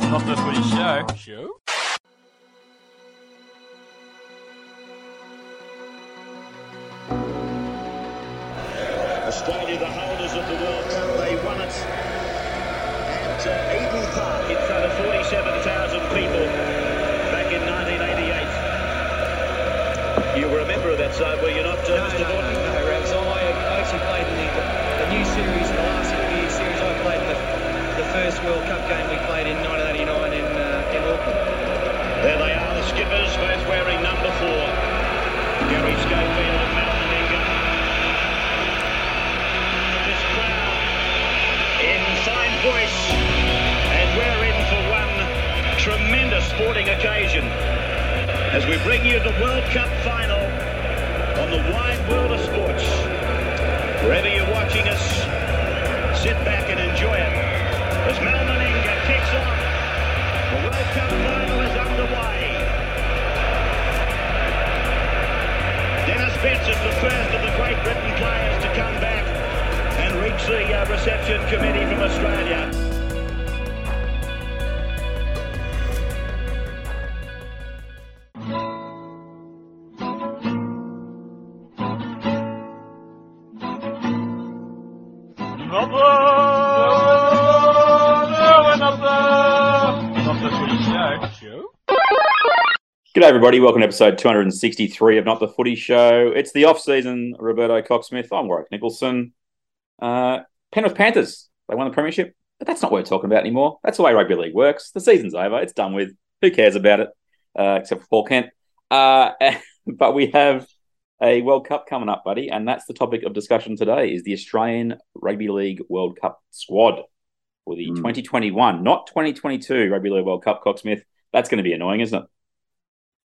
Not the footy show. Show? Australia, the holders of the World Cup, they won it at uh, Eden Park in front of 47,000 people back in 1988. You were a member of that side, were you not, uh, No, Mr. no, Norton? no, no, Rebs. I I actually played in the, the new series, the last first World Cup game we played in 1989 in, uh, in Auckland. There they are, the skippers, both wearing number four. Garry Schofield and Mal Meninga. This crowd in fine voice, and we're in for one tremendous sporting occasion as we bring you the World Cup final on the wide world of sports. Wherever you're watching us, sit back and enjoy it as Mal Meninga kicks off. The World Cup final is underway. Dennis Betts is the first of the Great Britain players to come back and reach the uh, reception committee from Australia. G'day, everybody. Welcome to episode 263 of Not the Footy Show. It's the off season. Roberto Cocksmith. I'm Warwick Nicholson. Uh, Penrith Panthers. They won the premiership, but that's not what we're talking about anymore. That's the way rugby league works. The season's over. It's done with. Who cares about it? Uh, except for Paul Kent. Uh, but we have a World Cup coming up, buddy, and that's the topic of discussion today. Is the Australian Rugby League World Cup squad for the 2021, not 2022 Rugby League World Cup. Cocksmith. That's going to be annoying, isn't it?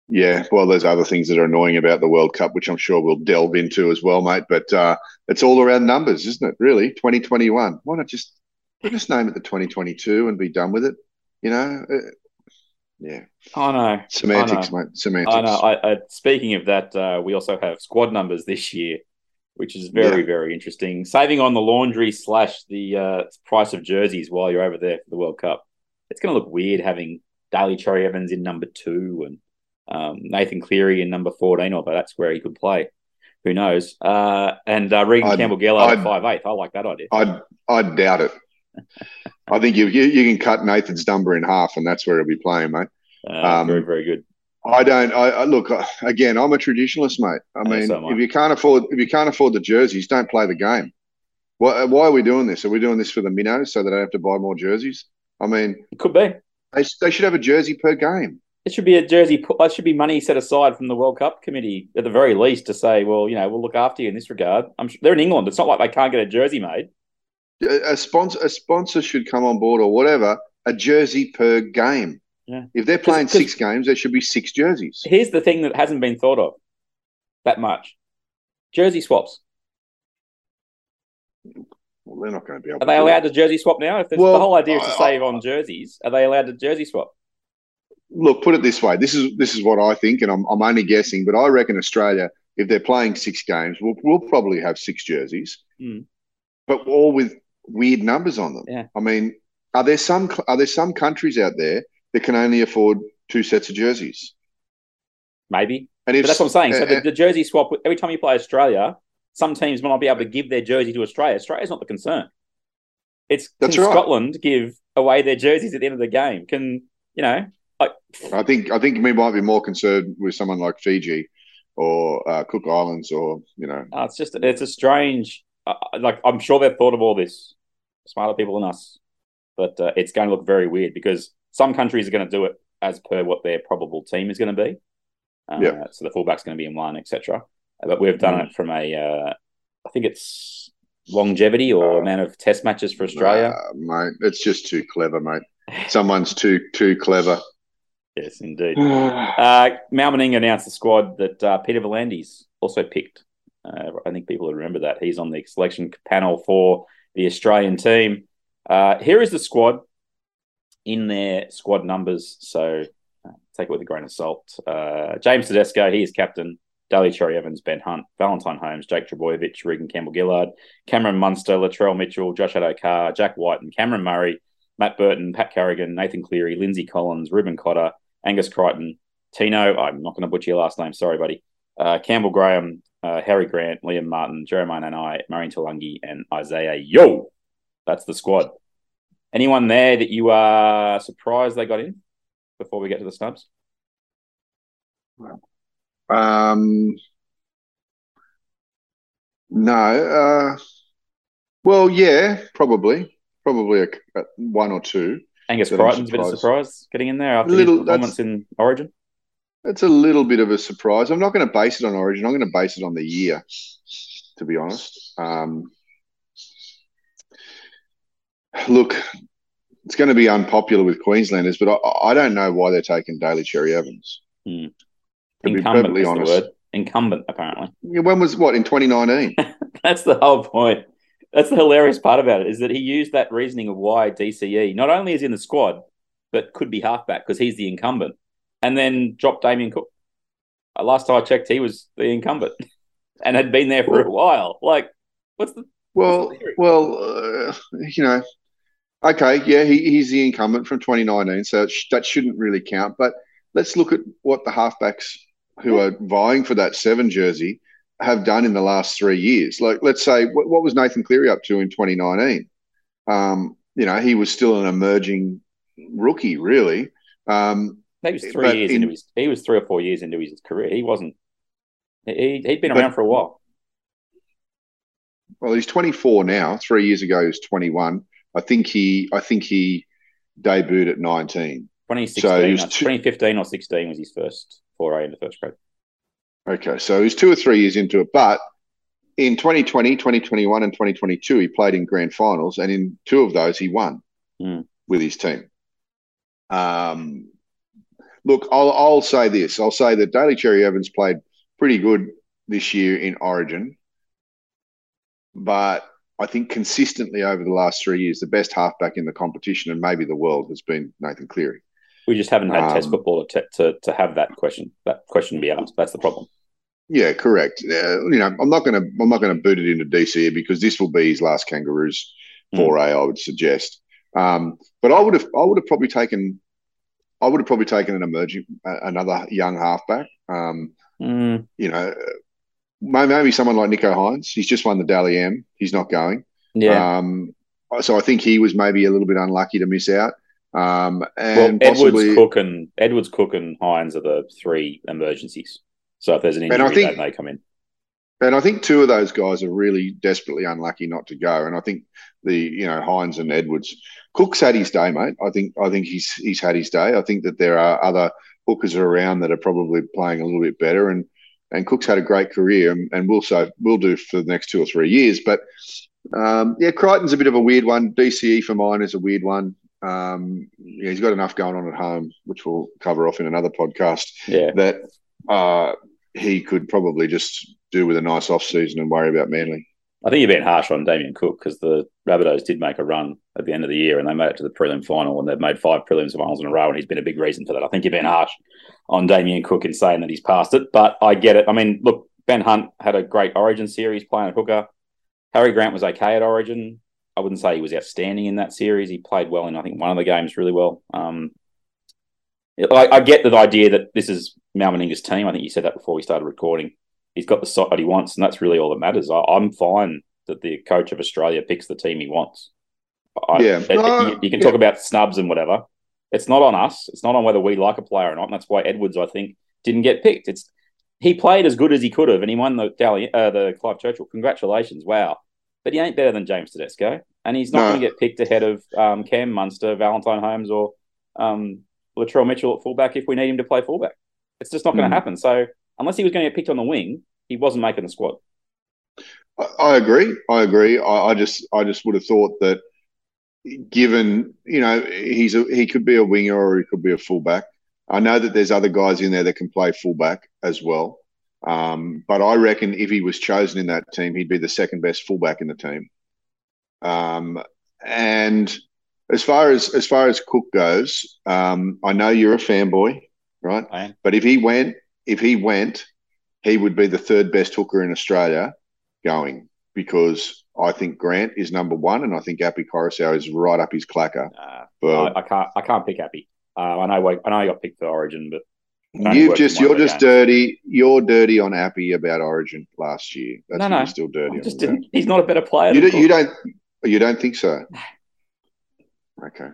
Yeah, well, there's other things that are annoying about the World Cup, which I'm sure we'll delve into as well, mate. But uh, it's all around numbers, isn't it? Really, 2021. Why not just we'll just name it the 2022 and be done with it? You know? Uh, yeah, I know. semantics, I know. mate. Semantics. I know. I, I, speaking of that, uh, we also have squad numbers this year, which is very, Yeah. very interesting. Saving on the laundry slash the uh, price of jerseys while you're over there for the World Cup. It's going to look weird having Daly Cherry Evans in number two and um, Nathan Cleary in number 14, although that's where he could play. Who knows? Uh, and uh, Reagan Campbell Gillard at I'd- five eight. I like that idea. I I doubt it. I think you, you you can cut Nathan's number in half, and that's where he'll be playing, mate. Uh, um, very, very good. I don't. I, I look uh, again. I'm a traditionalist, mate. I mean, so if you can't afford if you can't afford the jerseys, don't play the game. Why, why are we doing this? Are we doing this for the minnows so they don't have to buy more jerseys? I mean, It could be. they, they should have a jersey per game. It should be a jersey. It should be money set aside from the World Cup committee at the very least to say, well, you know, we'll look after you in this regard. I'm sure they're in England. It's not like they can't get a jersey made. A, sponsor a sponsor should come on board or whatever. A jersey per game. Yeah. If they're playing 'cause- six games, there should be six jerseys. Here's the thing that hasn't been thought of that much: jersey swaps. Well, they're not going to be able. Are they to do allowed to jersey swap now? If Well, the whole idea is to I- save on jerseys, are they allowed to jersey swap? Look, put it this way. This is this is what I think, and I'm I'm only guessing, but I reckon Australia, if they're playing six games, we'll we'll probably have six jerseys, Hmm. but all with weird numbers on them. Yeah. I mean, are there some are there some countries out there that can only afford two sets of jerseys? Maybe, And if but that's what I'm saying. So uh, the, the jersey swap every time you play Australia, some teams might not be able to give their jersey to Australia. Australia's not the concern. It's can right. Scotland give away their jerseys at the end of the game? Can you know? Like, I think I think we might be more concerned with someone like Fiji or uh, Cook Islands or you know uh, it's just it's a strange. Uh, like I'm sure they've thought of all this, smarter people than us, but uh, it's going to look very weird because some countries are going to do it as per what their probable team is going to be. Uh, Yeah. So the fullback's going to be in one, etc. But we've done Mm. it from a, uh, I think it's longevity or amount of test matches for Australia. uh, mate. It's just too clever, mate. Someone's too too clever. Yes, indeed. Uh, Mal Meninga announced the squad that uh, Peter V'landys also picked. Uh, I think people will remember that. He's on the selection panel for the Australian team. Uh, here is the squad in their squad numbers. So uh, take it with a grain of salt. Uh, James Tedesco, he is captain. Daly Cherry Evans, Ben Hunt, Valentine Holmes, Jake Trbojevic, Reagan Campbell Gillard, Cameron Munster, Latrell Mitchell, Josh Addo-Carr, Jack Wighton, and Cameron Murray. Matt Burton, Pat Carrigan, Nathan Cleary, Lindsay Collins, Reuben Cotter, Angus Crichton, Tino. I'm not going to butcher your last name. Sorry, buddy. Uh, Campbell Graham, uh, Harry Grant, Liam Martin, Jeremiah Nanai, Murray Taulagi, and Isaah Yeo. That's the squad. Anyone there that you are surprised they got in before we get to the snubs? Um, no. Uh, well, yeah, probably, probably a, a one or two. Angus Crichton's a bit of surprised. surprise getting in there after Little- his performance in Origin. It's a little bit of a surprise. I'm not going to base it on Origin. I'm going to base it on the year, to be honest. Um, look, it's going to be unpopular with Queenslanders, but I, I don't know why they're taking Daly Cherry Evans. Hmm. To be Incumbent perfectly the honest. word. Incumbent, apparently. Yeah, When was what in 2019? That's the whole point. That's the hilarious part about it is that he used that reasoning of why DCE not only is in the squad, but could be halfback because he's the incumbent, and then dropped Damien Cook. Uh, Last time I checked, he was the incumbent and had been there for a while. Like, what's the Well, What's the well, uh, you know, okay, yeah, he, he's the incumbent from 2019, so sh- that shouldn't really count. But let's look at what the halfbacks who are vying for that seven jersey have done in the last three years. Like, let's say, what, what was Nathan Cleary up to in 2019? Um, you know, he was still an emerging rookie, really. Um, He was three years in- into his. He was three or four years into his career. He wasn't. He he'd been But- around for a while. well, he's 24 now. Three years ago, he was 21. I think he, I think he debuted at 19. 2016, So he was uh, two- 2015 or 16 was his first foray into first grade. Okay, so he's two or three years into it. But in 2020, 2021, and 2022, he played in grand finals, and in two of those, he won Hmm. with his team. Um, look, I'll, I'll say this: I'll say that Daly Cherry Evans played pretty good this year in Origin, but I think consistently over the last three years, the best halfback in the competition and maybe the world has been Nathan Cleary. We just haven't had test Um, football to, to to have that question. That question be asked. That's the problem. Yeah, correct. Uh, you know, I'm not going to I'm not going to boot it into DC because this will be his last Kangaroos Mm. foray. I would suggest. Um, but I would have I would have probably taken I would have probably taken an emerging uh, another young halfback. Um, Mm, you know, maybe someone like Nicho Hynes. He's just won the Dally M. He's not going. yeah. Um, so I think he was maybe a little bit unlucky to miss out. Um, well, Edwards, possibly Cook, and Edwards, Cook, and Hynes are the three emergencies. So if there's an injury, think- they may come in. And I think two of those guys are really desperately unlucky not to go. And I think the you know Hynes and Edwards, Cook's had his day, mate. I think I think he's he's had his day. I think that there are other hookers around that are probably playing a little bit better. And and Cook's had a great career, and, and will so will do for the next two or three years. But um, yeah, Crichton's a bit of a weird one. DCE for mine is a weird one. Um, yeah, he's got enough going on at home, which we'll cover off in another podcast Yeah. that uh, he could probably just do with a nice off season and worry about Manly. I think you're being harsh on Damien Cook because the Rabbitohs did make a run at the end of the year and they made it to the prelim final and they've made five prelims finals in a row and he's been a big reason for that. I think you're being harsh on Damien Cook in saying that he's passed it, but I get it. I mean, look, Ben Hunt had a great Origin series playing at hooker. Harry Grant was okay at Origin. I wouldn't say he was outstanding in that series. He played well in I think one of the games really well. Um, I, I get the idea that this is Mal Meninga's team. I think you said that before we started recording. He's got the side he wants, and that's really all that matters. I, I'm fine that the coach of Australia picks the team he wants. I, Yeah. it- you, you can yeah. talk about snubs and whatever. It's not on us. It's not on whether we like a player or not. And that's why Edwards, I think, didn't get picked. It's he played as good as he could have, and he won the Dally, uh, the Clive Churchill. Congratulations, wow! But he ain't better than James Tedesco, and he's not No. going to get picked ahead of um, Cam Munster, Valentine Holmes, or um, Latrell Mitchell at fullback if we need him to play fullback. It's just not going to Hmm. happen. So unless he was going to get picked on the wing, he wasn't making the squad. I, I agree. I agree. I, I just I just would have thought that given you know he's a, he could be a winger or he could be a fullback. I know that there's other guys in there that can play fullback as well. Um, but I reckon if he was chosen in that team, he'd be the second best fullback in the team. Um, and as far as as far as Cook goes, um, I know you're a fanboy, right? I am. But if he went, if he went, he would be the third best hooker in Australia going because I think Grant is number one, and I think Api Koroisau is right up his clacker. But I, I can't. I can't pick Api. Uh, I know. I know. I got picked for Origin, but you've just, you're just games. dirty. You're dirty on Api about Origin last year. That's No, no. you're still dirty. Just didn't. He's not a better player. You than don't, you don't you don't think so? Okay.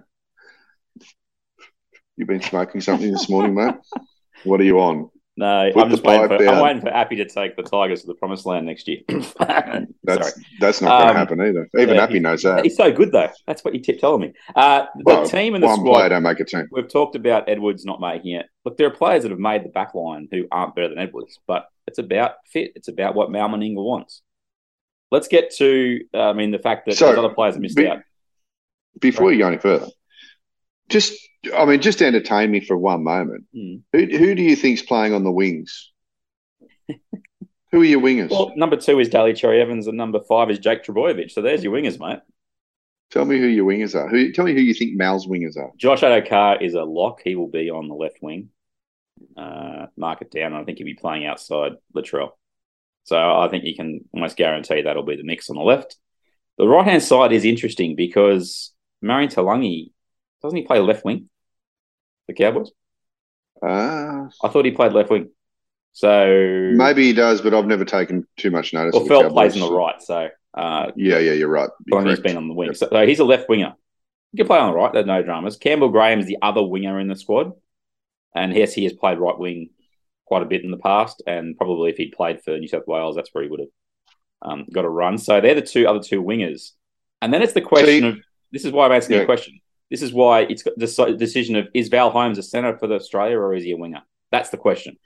You've been smoking something this morning, mate. What are you on? No, Put I'm just waiting for. I'm waiting for Api to take the Tigers to the promised land next year. That's Sorry. that's not going Um, to happen either. Even yeah, Api knows that. He's so good though. That's what you kept telling me. Uh, the Well, team and the One squad. player don't make a team. We've talked about Edwards not making it. Look, there are players that have made the back line who aren't better than Edwards, but it's about fit. It's about what Mal Meninga wants. Let's get to, uh, I mean, the fact that So, other players have missed be- out. Before you go any further, just I mean, just entertain me for one moment. Hmm. Who who do you think's playing on the wings? who are your wingers? Well, number two is Daly Cherry Evans, and number five is Jake Trbojevic. So there's your wingers, mate. tell me who your wingers are. Who tell me who you think Mal's wingers are? Josh Addo-Carr is a lock. He will be on the left wing. Uh, mark it down. I think he'll be playing outside Latrell. So I think you can almost guarantee that'll be the mix on the left. The right hand side is interesting because Murray Taulagi doesn't he play left wing? The Cowboys. Ah, I thought he played left wing. So maybe he does, but I've never taken too much notice. well, the Feldt plays on the right. So uh, Yeah, yeah, you're right. You're correct. been on the wing. So, so he's a left winger. He can play on the right. There's no dramas. Campbell Graham is the other winger in the squad. And yes, he has played right wing quite a bit in the past. And probably if he'd played for New South Wales, that's where he would have um, got a run. So they're the two other two wingers. And then it's the question So you- of this is why I'm asking you Yeah. a question. This is why it's got the decision of is Val Holmes a centre for the Australia or is he a winger? That's the question.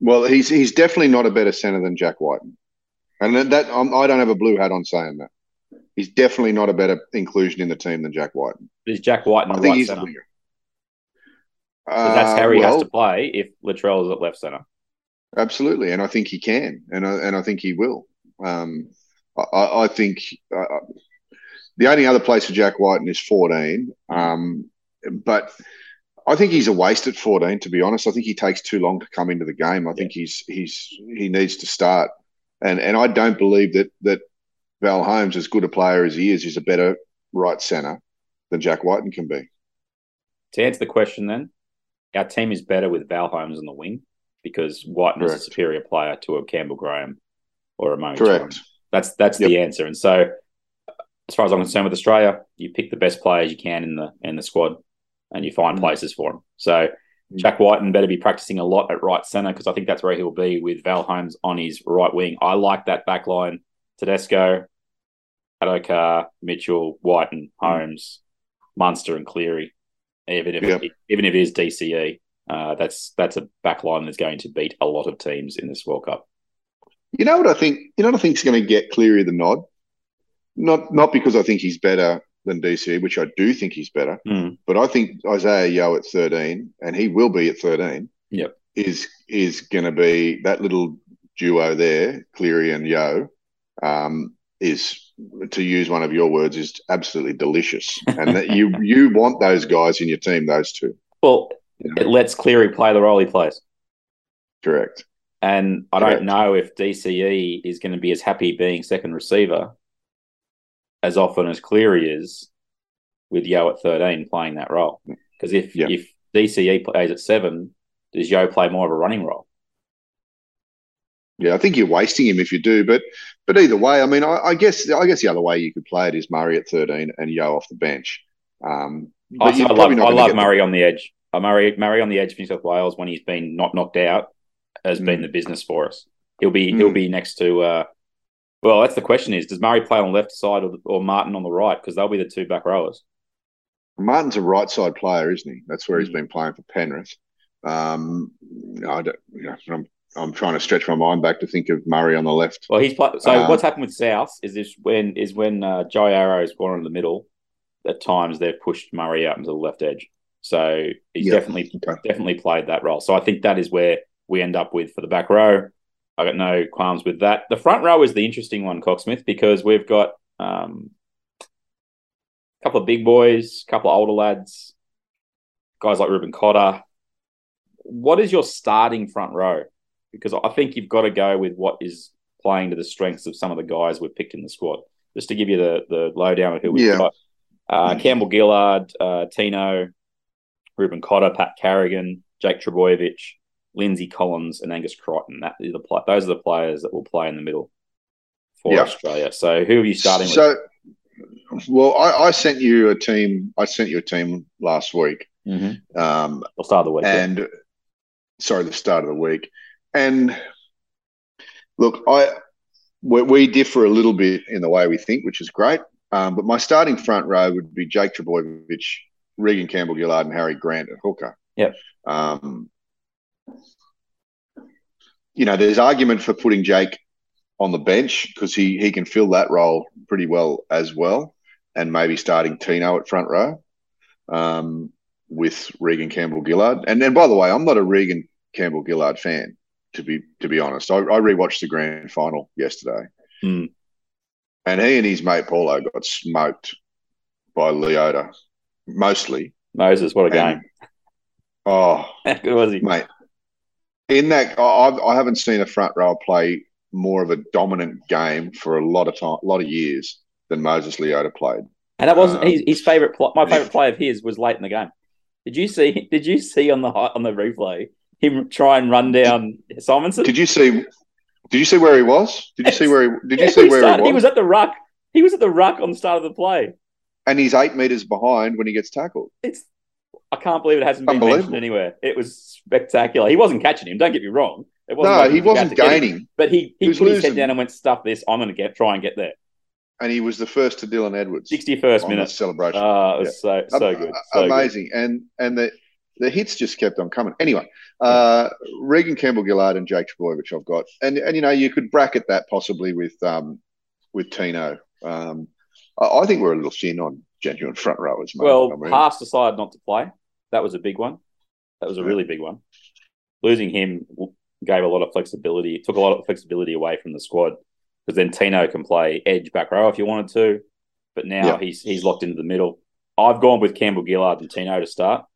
Well, he's he's definitely not a better centre than Jack Wighton, and that, I don't have a blue hat on saying that. He's definitely not a better inclusion in the team than Jack Wighton. Is Jack White in I think right he's a centre? winger. Because that's Uh, how he well, has to play if Latrell is at left centre. Absolutely, and I think he can, and I, and I think he will. Um, I- I, I think uh, the only other place for Jack Wighton is 14, um, but I think he's a waste at 14. To be honest, I think he takes too long to come into the game. I think he's he's he needs to start, and and I don't believe that that Val Holmes, as good a player as he is, is a better right centre than Jack Wighton can be. To answer the question, then, our team is better with Val Holmes on the wing because Wighton is a superior player to a Campbell Graham or a Murray. Correct. That's that's the answer. And so, as far as I'm concerned with Australia, you pick the best players you can in the in the squad, and you find Mm. places for them. So. Jack Wighton better be practicing a lot at right centre because I think that's where he'll be with Val Holmes on his right wing. I like that back line. Tedesco, Addo-Carr, Mitchell, Wighton, Holmes, Munster, and Cleary. Even if even if it is DCE, uh, that's that's a back line that's going to beat a lot of teams in this World Cup. You know what I think? You know what I think is going to get Cleary the nod. Not not because I think he's better than DC, which I do think he's better, Mm. but I think Isaah Yeo at thirteen, and he will be at thirteen. Yep. is is going to be that little duo there, Cleary and Yeo. Um, is to use one of your words is absolutely delicious, and that you you want those guys in your team. Those two, Well, you know? it lets Cleary play the role he plays. correct? And I Correct. don't know if DCE is going to be as happy being second receiver as often as Cleary is with Yeo at 13 playing that role. Because if, Yeah. if DCE plays at seven, does Yeo play more of a running role? Yeah, I think you're wasting him if you do, but but either way, I mean, I, I guess I guess the other way you could play it is Murray at 13 and Yeo off the bench. Um, I, I love, I love get the- Murray on the edge. I Murray, Murray on the edge for New South Wales when he's been not knocked out has been Mm. the business for us. He'll be he'll Mm. be next to. Uh, well, that's the question: is does Murray play on the left side or, or Martin on the right? Because they'll be the two back rowers. Martin's a right side player, isn't he? That's where he's been playing for Penrith. Um, I don't, you know, I'm I'm trying to stretch my mind back to think of Murray on the left. Well, he's play- so. Uh, what's happened with South is this when is when uh, Jai Arrow's gone in the middle. At times they've pushed Murray out into the left edge, so he's Yeah. definitely Okay. definitely played that role. So I think that is where we end up with for the back row. I got no qualms with that. The front row is the interesting one, Cocksmith, because we've got um, a couple of big boys, a couple of older lads, guys like Reuben Cotter. What is your starting front row? Because I think you've got to go with what is playing to the strengths of some of the guys we've picked in the squad. just to give you the the lowdown of who we've Yeah. got. Uh, Campbell Gillard, uh, Tino, Reuben Cotter, Pat Carrigan, Jake Trbojevic, Lindsay Collins, and Angus Crichton. That is the pl- those are the players that will play in the middle for Yeah. Australia. So who are you starting with? So, well, I, I sent you a team. I sent you a team last week, Mm-hmm. um, We'll start the week. yeah. and sorry, the start of the week. And look, I we, we differ a little bit in the way we think, which is great. Um, but my starting front row would be Jake Trbojevic, Reagan Campbell Gillard, and Harry Grant at hooker. Yep. Um, you know, there's argument for putting Jake on the bench because he he can fill that role pretty well as well, and maybe starting Tino at front row um, with Reagan Campbell Gillard. And then, by the way, I'm not a Reagan Campbell Gillard fan to be to be honest. I, I rewatched the grand final yesterday, Hmm. and he and his mate Paulo got smoked by Leota, mostly. Moses, what a And- game! Oh, How good was he? mate. In that, I, I haven't seen a front row play more of a dominant game for a lot of time, a lot of years than Moses Leota played. And that wasn't Um, his, his favorite. Pl- my favorite play of his was late in the game. Did you see? Did you see on the on the replay him try and run down Simonsson? Did you see? Did you see where he was? Did you see where? He, did you Yeah, see he where started- he was? at the ruck. He was at the ruck on the start of the play. And he's eight meters behind when he gets tackled. It's I can't believe it hasn't been mentioned anywhere. It was spectacular. He wasn't catching him. Don't get me wrong. It wasn't No, he wasn't get him. gaining, but he he, He put his head down and went, "Stuff this. I'm going to get try and get there." and he was the first to Dylan Edwards. Sixty first on minute. celebration. Oh, it was so so good. So good. amazing, and and the the hits just kept on coming. Anyway, uh, Reagan Campbell Gillard and Jake Trbojevic I've got, and and you know you could bracket that possibly with um with Tino. Um, I, I think we're a little thin on genuine front rowers. Mate. Well, I mean, Haas decided not to play. That was a big one. That was a really big one. Losing him gave a lot of flexibility, took a lot of flexibility away from the squad because then Tino can play edge back row if you wanted to, but now Yeah. he's he's locked into the middle. I've gone with Campbell Gillard and Tino to start.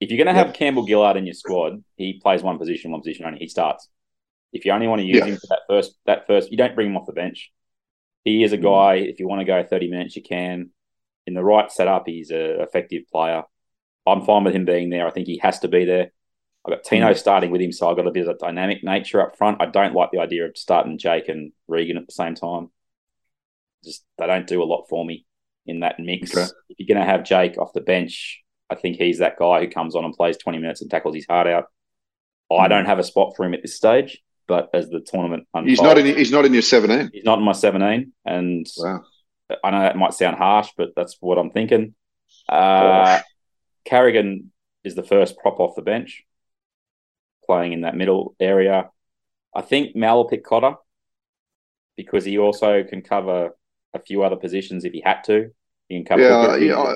If you're going to have Campbell Gillard in your squad, he plays one position, one position only. He starts. If you only want to use Yeah. him for that first, that first, you don't bring him off the bench. He is a mm. guy. If you want to go 30 minutes, you can. In the right setup, he's an effective player. I'm fine with him being there. I think he has to be there. I've got Tino starting with him, so I've got a bit of a dynamic nature up front. I don't like the idea of starting Jake and Reagan at the same time. Just they don't do a lot for me in that mix. Okay. If you're going to have Jake off the bench, I think he's that guy who comes on and plays 20 minutes and tackles his heart out. I Hmm. don't have a spot for him at this stage, but as the tournament unfolds, he's not in. He's not in your seventeen. he's not in my 17, and Wow. I know that might sound harsh, but that's what I'm thinking. Uh, Carrigan is the first prop off the bench, playing in that middle area. I think Mal will pick Cotter because he also can cover a few other positions if he had to. He can cover Yeah, yeah, I-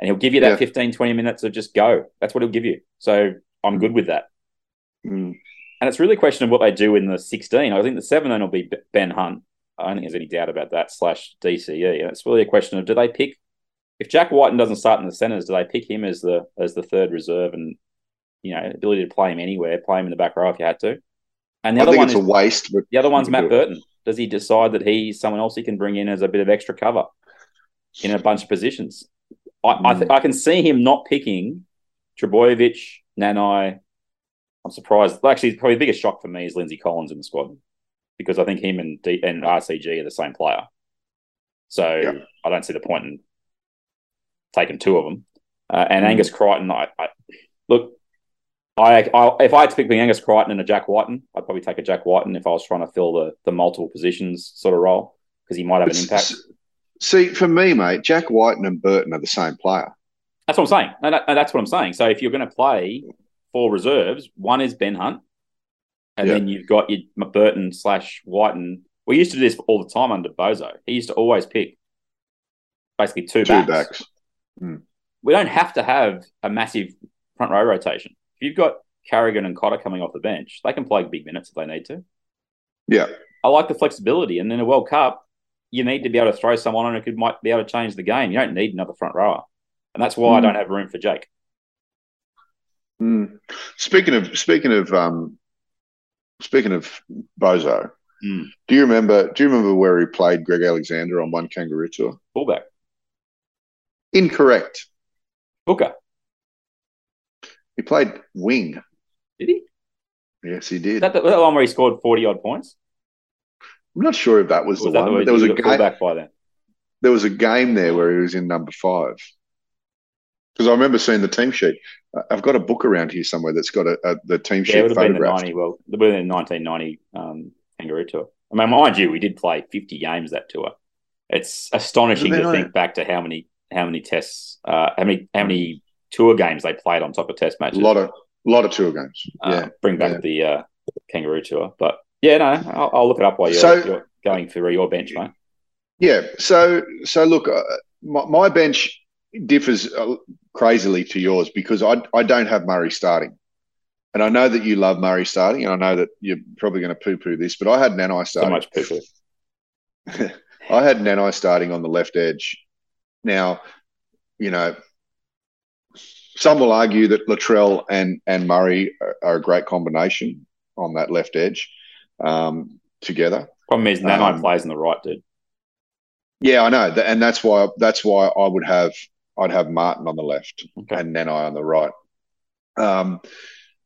and he'll give you that Yeah. 15, 20 minutes of just go. That's what he'll give you. So I'm good with that. Mm. And it's really a question of what they do in the 16. I think the 17 will be Ben Hunt. I don't think there's any doubt about that, slash DCE. And it's really a question of do they pick, if Jack Wighton doesn't start in the centres, do they pick him as the as the third reserve and, you know, ability to play him anywhere, play him in the back row if you had to? And the I other one is, a waste, but the other one's Matt. Burton. Does he decide that he's someone else he can bring in as a bit of extra cover in a bunch of positions? I, I, Hmm. th- I can see him not picking Trbojevic, Nanai. I'm surprised. Actually, probably the biggest shock for me is Lindsay Collins in the squad because I think him and D- and RCG are the same player. So Yeah. I don't see the point in taking two of them. Uh, and Mm. Angus Crichton, I, I look. I, I if I had to pick between Angus Crichton and a Jack Wighton, I'd probably take a Jack Wighton if I was trying to fill the the multiple positions sort of role because he might have an impact. See, for me, mate, Jack Wighton and Burton are the same player. That's what I'm saying. And, that, and that's what I'm saying. So if you're going to play four reserves, one is Ben Hunt, and Yeah. then you've got your Burton slash Wighton. We used to do this all the time under Bozo. He used to always pick basically two, Two backs. backs. We don't have to have a massive front row rotation. If you've got Carrigan and Cotter coming off the bench, they can play big minutes if they need to. Yeah. I like the flexibility. And in a World Cup, you need to be able to throw someone on who could might be able to change the game. You don't need another front rower. And that's why I Mm. don't have room for Jake. Mm. Speaking of speaking of um, speaking of Bozo, Do you remember? Do you remember where he played Greg Alexander on one Kangaroo tour? Fullback. Incorrect. Booker. He played wing. Did he? Yes, he Is did. that the, the one where he scored 40 odd points? I'm not sure if that was, Or the that one. but there was a game. fullback by then? There was a game there where he was in number five. Because I remember seeing the team sheet. I've got a book around here somewhere that's got a, a the team Yeah, it would sheet have been the. 90, well, it would have been the 1990 um, Kangaroo Tour. I mean, mind you, we did play 50 games that tour. It's astonishing to think back to how many how many tests, uh, how many how many tour games they played on top of test matches. A lot of a lot of tour games. uh, yeah. bring back yeah. the uh, Kangaroo Tour. But yeah, no, I'll, I'll look it up while you're, So- you're going through your bench, mate. Yeah. So so look, uh, my, my bench differs uh, crazily to yours because I I don't have Murray starting, and I know that you love Murray starting, and I know that you're probably going to poo poo this, but I had Nanai So starting. much poo I had Nanai starting on the left edge. Now, you know, some will argue that Latrell and and Murray are, are a great combination on that left edge um, together. Problem is, Nanai Um, plays on the right, dude. Yeah, I know, and that's why that's why I would have I'd have Martin on the left Okay. and Nanai on the right. Um,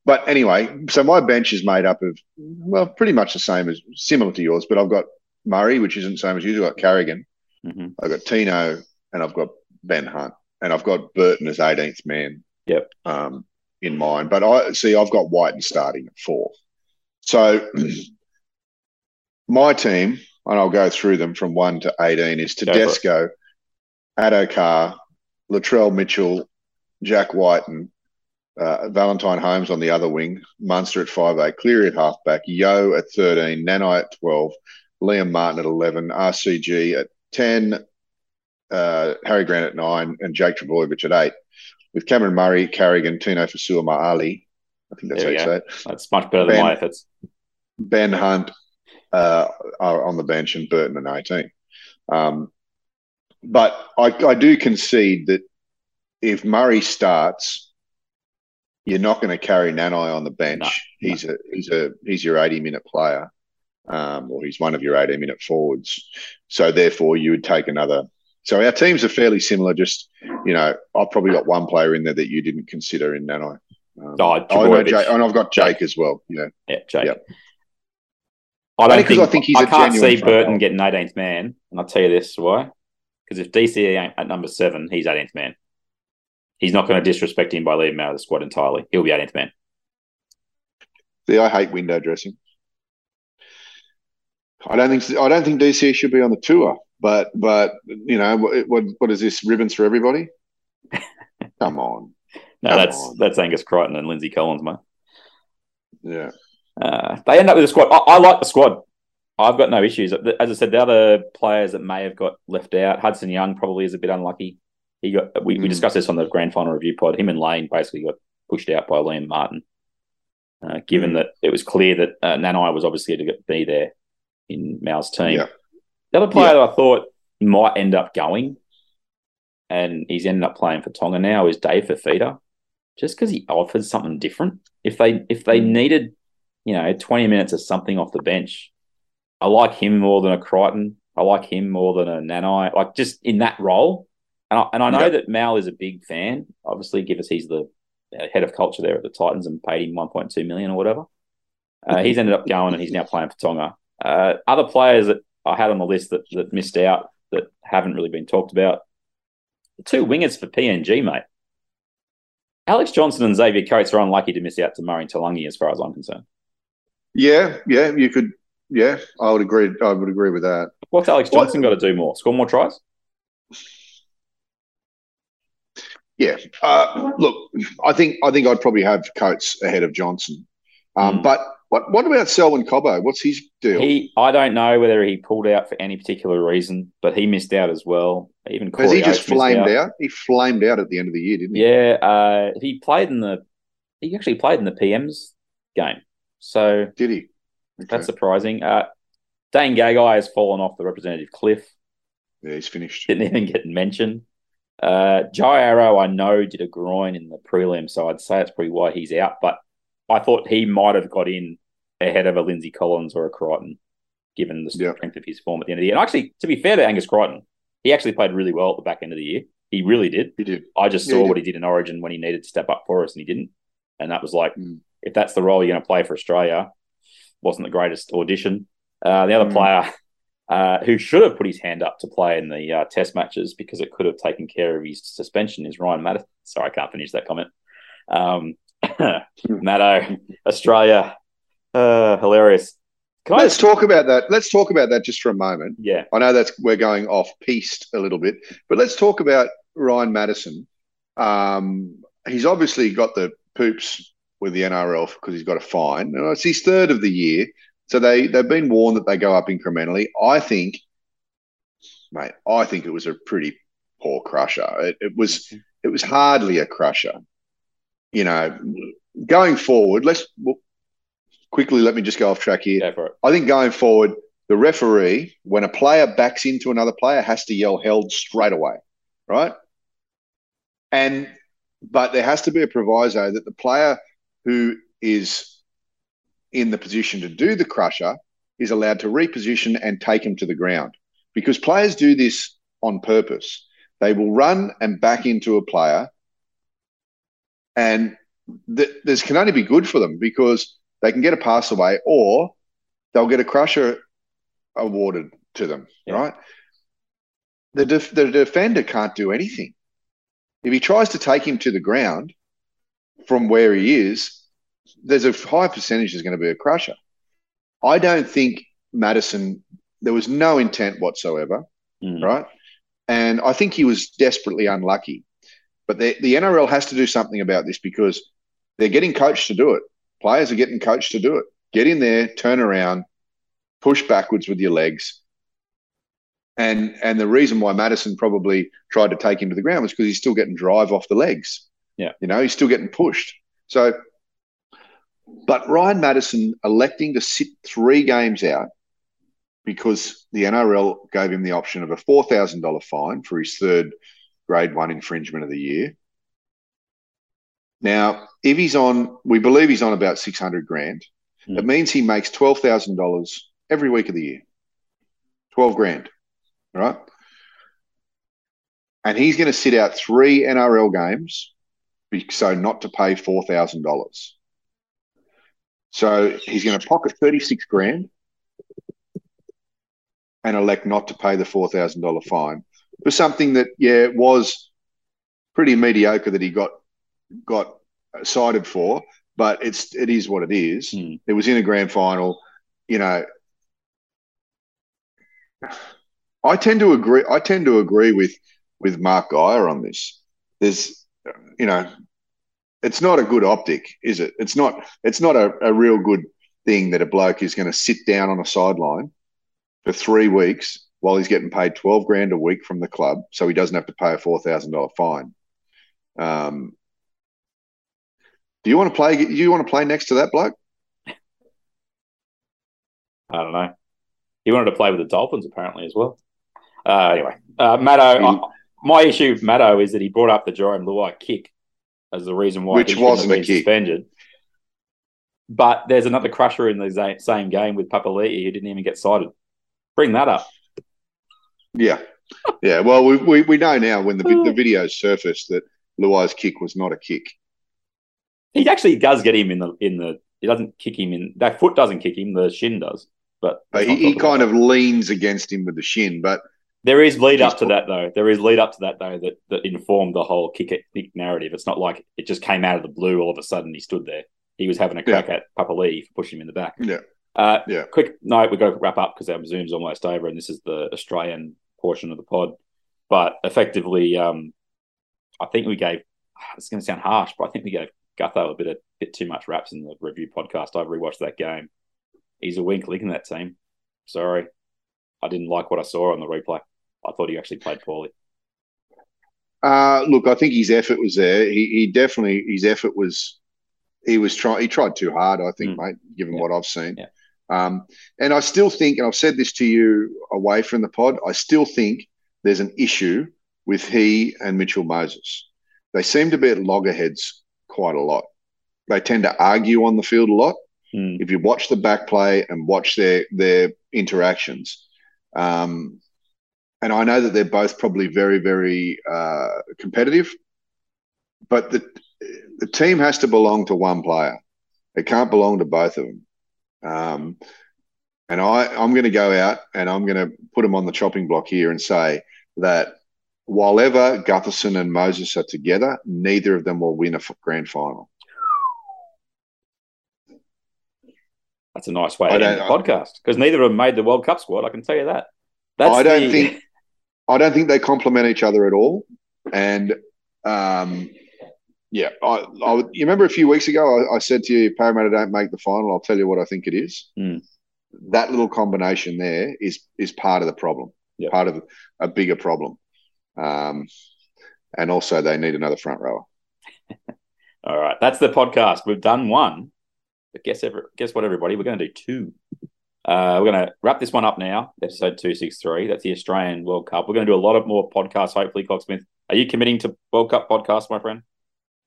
but anyway, so my bench is made up of well, pretty much the same as similar to yours, but I've got Murray, which isn't the same as you. I've got Carrigan, hmm I've got Tino, and I've got Ben Hunt, and I've got Burton as 18th man. Yep. Um, in mind, but I see I've got Wighton starting at four. So my team, and I'll go through them from one to 18, is Go for it. Tedesco, Addo-Carr, Latrell Mitchell, Jack Wighton, uh, Valentine Holmes on the other wing, Munster at five eight, Cleary at halfback, Yeo at 13, Nanai at 12, Liam Martin at 11, RCG at 10, uh, Harry Grant at 9, and Jake Trbojevic at 8. With Cameron Murray, Carrigan, Tino Fasua, Ma'ali, I think that's There how you go. say it, That's much better than my efforts. Ben Hunt uh, are on the bench and Burton at 18. Um, but I, I do concede that if Murray starts, you're not going to carry Nanai on the bench. No, no. he's a he's a he's your 80 minute player, um, or he's one of your 80 minute forwards. So therefore, you would take another. So our teams are fairly similar. Just you know, I've probably got one player in there that you didn't consider in Nanai. Um, Oh, I know Trbojevic. Jake, and I've got Jake as well. Know, Yeah, Jake. Yep. I don't think, I think he's I a can't see Burton getting 18th man, and I'll tell you this why. Because if DC ain't at number seven, he's 18th man. He's not going to disrespect him by leaving him out of the squad entirely. He'll be 18th man. See, I hate window dressing. I don't think I don't think DC should be on the tour, but but you know what what, what is this ribbons for everybody? Come on, No, Come that's on. that's Angus Crichton and Lindsay Collins, mate. yeah, Uh, they end up with a squad. I, I like the squad. I've got no issues. As I said, the other players that may have got left out, Hudson Young probably is a bit unlucky. He got we, we Mm. discussed this on the grand final review pod. Him and Lane basically got pushed out by Liam Martin, uh, given Mm. that it was clear that uh, Nanai was obviously to be there in Mal's team. Yeah. The other player that I thought might end up going, and he's ended up playing for Tonga now, is Dave Fifita, just because he offers something different. If they if they Mm. needed, you know, twenty minutes of something off the bench, I like him more than a Crichton. I like him more than a Nanai. Like just in that role, and I, and I know Yeah. that Mal is a big fan. Obviously, given he's the head of culture there at the Titans and paid him one point two million or whatever. Uh, he's ended up going and he's now playing for Tonga. Uh, other players that I had on the list that, that missed out that haven't really been talked about. The two wingers for PNG, mate. Alex Johnston and Xavier Coates are unlucky to miss out to Murray Taulagi, as far as I'm concerned. yeah, yeah. You could, yeah. I would agree. I would agree with that. What's Alex What- Johnston got to do more? Score more tries? Yeah. Uh, look, I think I think I'd probably have Coates ahead of Johnston. Um, Mm. But what what about Selwyn Cobbo? What's his deal? He, I don't know whether he pulled out for any particular reason, but he missed out as well. Even Has Corey he just Oates missed flamed out. He flamed out at the end of the year, didn't he? Yeah, uh, he played in the. He actually played in the PM's game, so Did he? Okay. that's surprising. Uh, Dane Gagai has fallen off the representative cliff. yeah, he's finished. Didn't even get mentioned. Uh, Jai Arrow, I know, did a groin in the prelim, so I'd say that's probably why he's out. But I thought he might have got in ahead of a Lindsay Collins or a Crichton. given the Yeah. strength of his form at the end of the year. And actually, to be fair to Angus Crichton, he actually played really well at the back end of the year. He really did. He did. I just Yeah, saw he what he did in Origin when he needed to step up for us, and he didn't. And that was like, Mm. if that's the role you're going to play for Australia, wasn't the greatest audition. Uh, the other Mm. player uh, who should have put his hand up to play in the uh, Test matches because it could have taken care of his suspension is Ryan Matterson. Sorry, I can't finish that comment. Um, Maddo, Australia, uh, hilarious. Can I? Let's talk about that. Let's talk about that just for a moment. Yeah, I know that's we're going off piste a little bit, but let's talk about Ryan Matterson. Um, he's obviously got the poops with the NRL because he's got a fine. And it's his third of the year, so they they've been warned that they go up incrementally. I think, mate, I think it was a pretty poor crusher. It, it was it was hardly a crusher. You know, going forward, let's quickly let me just go off track here. go for it. I think going forward, the referee, when a player backs into another player, has to yell held straight away, right? And but there has to be a proviso that the player who is in the position to do the crusher is allowed to reposition and take him to the ground. Because players do this on purpose. They will run and back into a player, and th- this can only be good for them because they can get a pass away or they'll get a crusher awarded to them, Yeah. right? The, def- the defender can't do anything. If he tries to take him to the ground from where he is, there's a high percentage there's going to be a crusher. I don't think Matterson, there was no intent whatsoever, Mm. right? And I think he was desperately unlucky. But the, the NRL has to do something about this because they're getting coached to do it. Players are getting coached to do it. Get in there, turn around, push backwards with your legs. And and the reason why Matterson probably tried to take him to the ground was because he's still getting drive off the legs. Yeah. You know, he's still getting pushed. So but Ryan Matterson electing to sit three games out because the NRL gave him the option of a four thousand dollar fine for his third grade one infringement of the year. Now, if he's on, we believe he's on about six hundred grand. Hmm. It means he makes twelve thousand dollars every week of the year. Twelve grand, right? And he's going to sit out three NRL games, so not to pay four thousand dollars. So he's going to pocket thirty six grand and elect not to pay the four thousand dollar fine for something that, yeah, was pretty mediocre that he got got cited for, but it's it is what it is. Hmm. It was in a grand final, you know. I tend to agree. I tend to agree with with Mark Geyer on this. There's, you know, it's not a good optic, is it? It's not. It's not a, a real good thing that a bloke is going to sit down on a sideline for three weeks while he's getting paid twelve grand a week from the club, so he doesn't have to pay a four thousand dollar fine. Um, do you want to play? You want to play next to that bloke? I don't know. He wanted to play with the Dolphins apparently as well. Uh, anyway, uh, Maddo. Mm. uh, my issue with Maddo is that he brought up the Jarome Luai kick as the reason why Which he wasn't a kick. suspended. But there's another crusher in the same game with Papali'i who didn't even get cited. Bring that up. Yeah, yeah. Well, we we, we know now when the the videos surfaced that Luai's kick was not a kick. He actually does get him in the in the. He doesn't kick him in. That foot doesn't kick him. The shin does. But But he, he kind of leans against him with the shin. But There is lead up to that though. There is lead up to that though that, that informed the whole kick it kick narrative. It's not like it just came out of the blue all of a sudden he stood there. He was having a crack at Papali'i for pushing him in the back. yeah, Uh, Yeah. Quick note: we've got to wrap up because our Zoom's almost over, and this is the Australian portion of the pod. But effectively, um, I think we gave. It's going to sound harsh, but I think we gave Gutho a bit a bit too much raps in the review podcast. I've rewatched that game. He's a wink leaking that team. Sorry, I didn't like what I saw on the replay. I thought he actually played poorly. Uh, look, I think his effort was there. He, he definitely his effort was. He was trying. He tried too hard, I think, Mm. mate. Given Yeah. what I've seen, Yeah. um, and I still think, and I've said this to you away from the pod. I still think there's an issue with he and Mitchell Moses. They seem to be at loggerheads quite a lot. They tend to argue on the field a lot, Mm. If you watch the back play and watch their their interactions, um, and I know that they're both probably very very uh, competitive, but the the team has to belong to one player. It can't belong to both of them. Um, and I, I'm going to go out and I'm going to put them on the chopping block here and say that while ever Gutherson and Moses are together, neither of them will win a grand final. That's a nice way I to end the podcast because neither of them made the World Cup squad. I can tell you that. That's I don't the- think I don't think they complement each other at all. And um, yeah, I, I would- you remember a few weeks ago I, I said to you, Parramatta don't make the final. I'll tell you what I think it is. Hmm. That little combination there is is part of the problem, Yep. part of a bigger problem. Um, and also they need another front rower. All right, that's the podcast. We've done one, but guess ever, guess what, everybody? We're going to do two. Uh, we're going to wrap this one up now. Episode two six three. That's the Australian World Cup. We're going to do a lot of more podcasts. Hopefully, Cocksmith. Are you committing to World Cup podcast, my friend?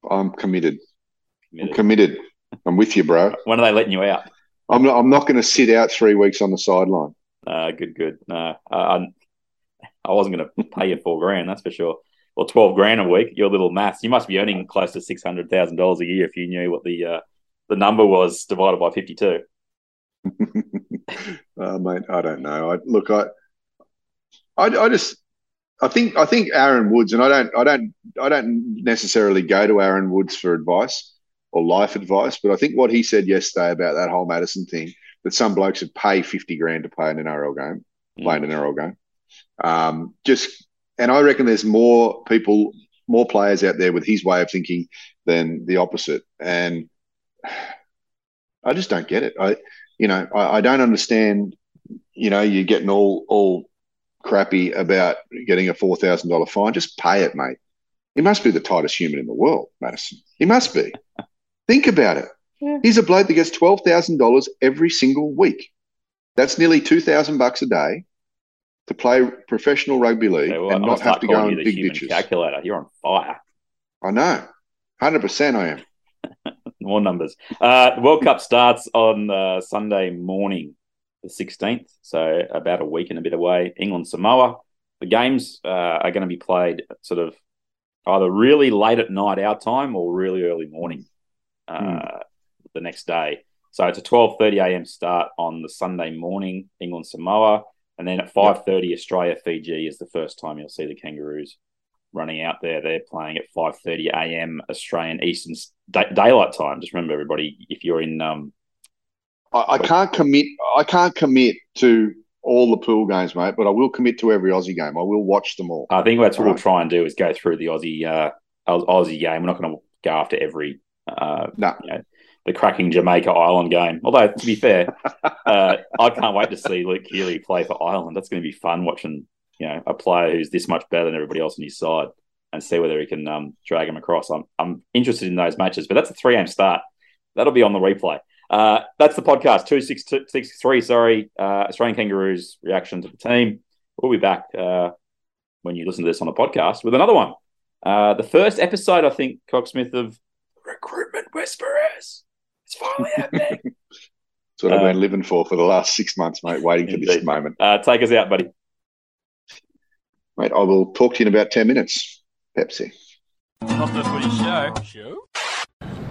I'm committed. I'm Committed. committed. I'm with you, bro. When are they letting you out? I'm not. I'm not going to sit out three weeks on the sideline. Uh, good, good. No, uh, I, wasn't going to pay you four grand. That's for sure. Or twelve grand a week. Your little maths. You must be earning close to six hundred thousand dollars a year if you knew what the uh, the number was divided by fifty two. uh, mate, I don't know. I look, I, I, I just, I think, I think Aaron Woods, and I don't, I don't, I don't necessarily go to Aaron Woods for advice or life advice, but I think what he said yesterday about that whole Matterson thing, that some blokes would pay fifty grand to play an NRL game, play an NRL game, um, just, and I reckon there's more people, more players out there with his way of thinking than the opposite, and I just don't get it. I, you know, I, I don't understand. You know, you're getting all all crappy about getting a four thousand dollar fine. Just pay it, mate. He must be the tightest human in the world, Matterson. He must be. Think about it. Yeah. He's a bloke that gets twelve thousand dollars every single week. That's nearly two thousand bucks a day to play professional rugby league Okay, well, and not have to go in big ditches. calculator. You're on fire. I know, hundred percent. I am. More numbers. Uh, World Cup starts on uh, Sunday morning, the 16th. So about a week and a bit away. England Samoa. The games uh, are going to be played sort of either really late at night our time or really early morning uh, the next day. So it's a 12:30 a.m. start on the Sunday morning, England Samoa, and then at 5:30 Australia Fiji is the first time you'll see the Kangaroos running out there. They're playing at 5:30 a.m. Australian Eastern daylight time. Just remember, everybody, if you're in, um, I, I can't commit. I can't commit to all the pool games, mate. But I will commit to every Aussie game. I will watch them all. I think that's what we'll Right. try and do is go through the Aussie uh, Aussie game. We're not going to go after every uh, No. you know, the cracking Jamaica Ireland game. Although to be fair, uh, I can't wait to see Luke Keary play for Ireland. That's going to be fun watching you know a player who's this much better than everybody else on his side and see whether he can um, drag him across. I'm I'm interested in those matches, but that's a three a.m. start. That'll be on the replay. Uh, that's the podcast two six two six three. Sorry, uh, Australian Kangaroos reaction to the team. We'll be back uh, when you listen to this on the podcast with another one. Uh, the first episode, I think, Cocksmith of Recruitment Whisperers. It's finally happening. That's what I've been living for for the last six months, mate. Waiting for this Indeed. moment, uh, take us out, buddy. mate. I will talk to you in about ten minutes. Pepsi. Not the footy show. Show?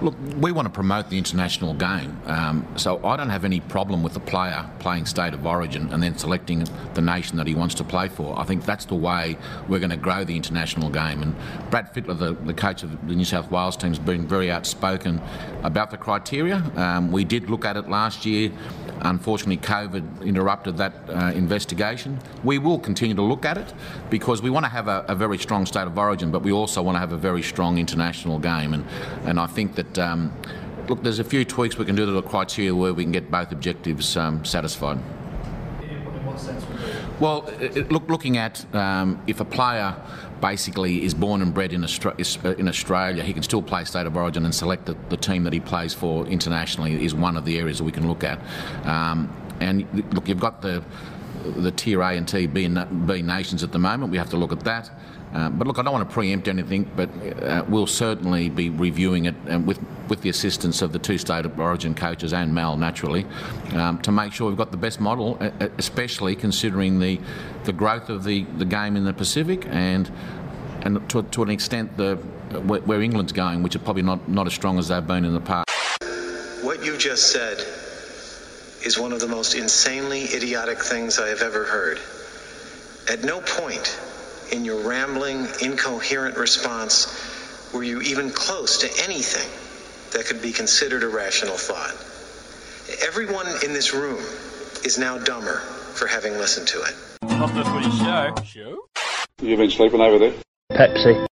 Look, we want to promote the international game, um, so I don't have any problem with the player playing state of origin and then selecting the nation that he wants to play for. I think that's the way we're going to grow the international game. And Brad Fittler, the, the coach of the New South Wales team, has been very outspoken about the criteria. Um, we did look at it last year. Unfortunately, COVID interrupted that uh, investigation. We will continue to look at it because we want to have a, a very strong state of origin, but we also want to have a very strong international game. And, and I think that, um, look, there's a few tweaks we can do to the criteria where we can get both objectives um, satisfied. Well, it, it- look, looking at um, if a player basically is born and bred in, Austra- uh, in Australia, he can still play state of origin and select the, the team that he plays for internationally is one of the areas that we can look at. Um, and look, you've got the the Tier A and T B, B nations at the moment. We have to look at that. Uh, but look, I don't want to preempt anything, but uh, we'll certainly be reviewing it and with, with the assistance of the two state of origin coaches and Mal, naturally, um, to make sure we've got the best model, especially considering the, the growth of the, the game in the Pacific and and to, to an extent the where, where England's going, which are probably not, not as strong as they've been in the past. What you just said is one of the most insanely idiotic things I have ever heard. At no point in your rambling, incoherent response were you even close to anything that could be considered a rational thought. Everyone in this room is now dumber for having listened to it. Not the footy show. Show? You've been sleeping over there? Pepsi.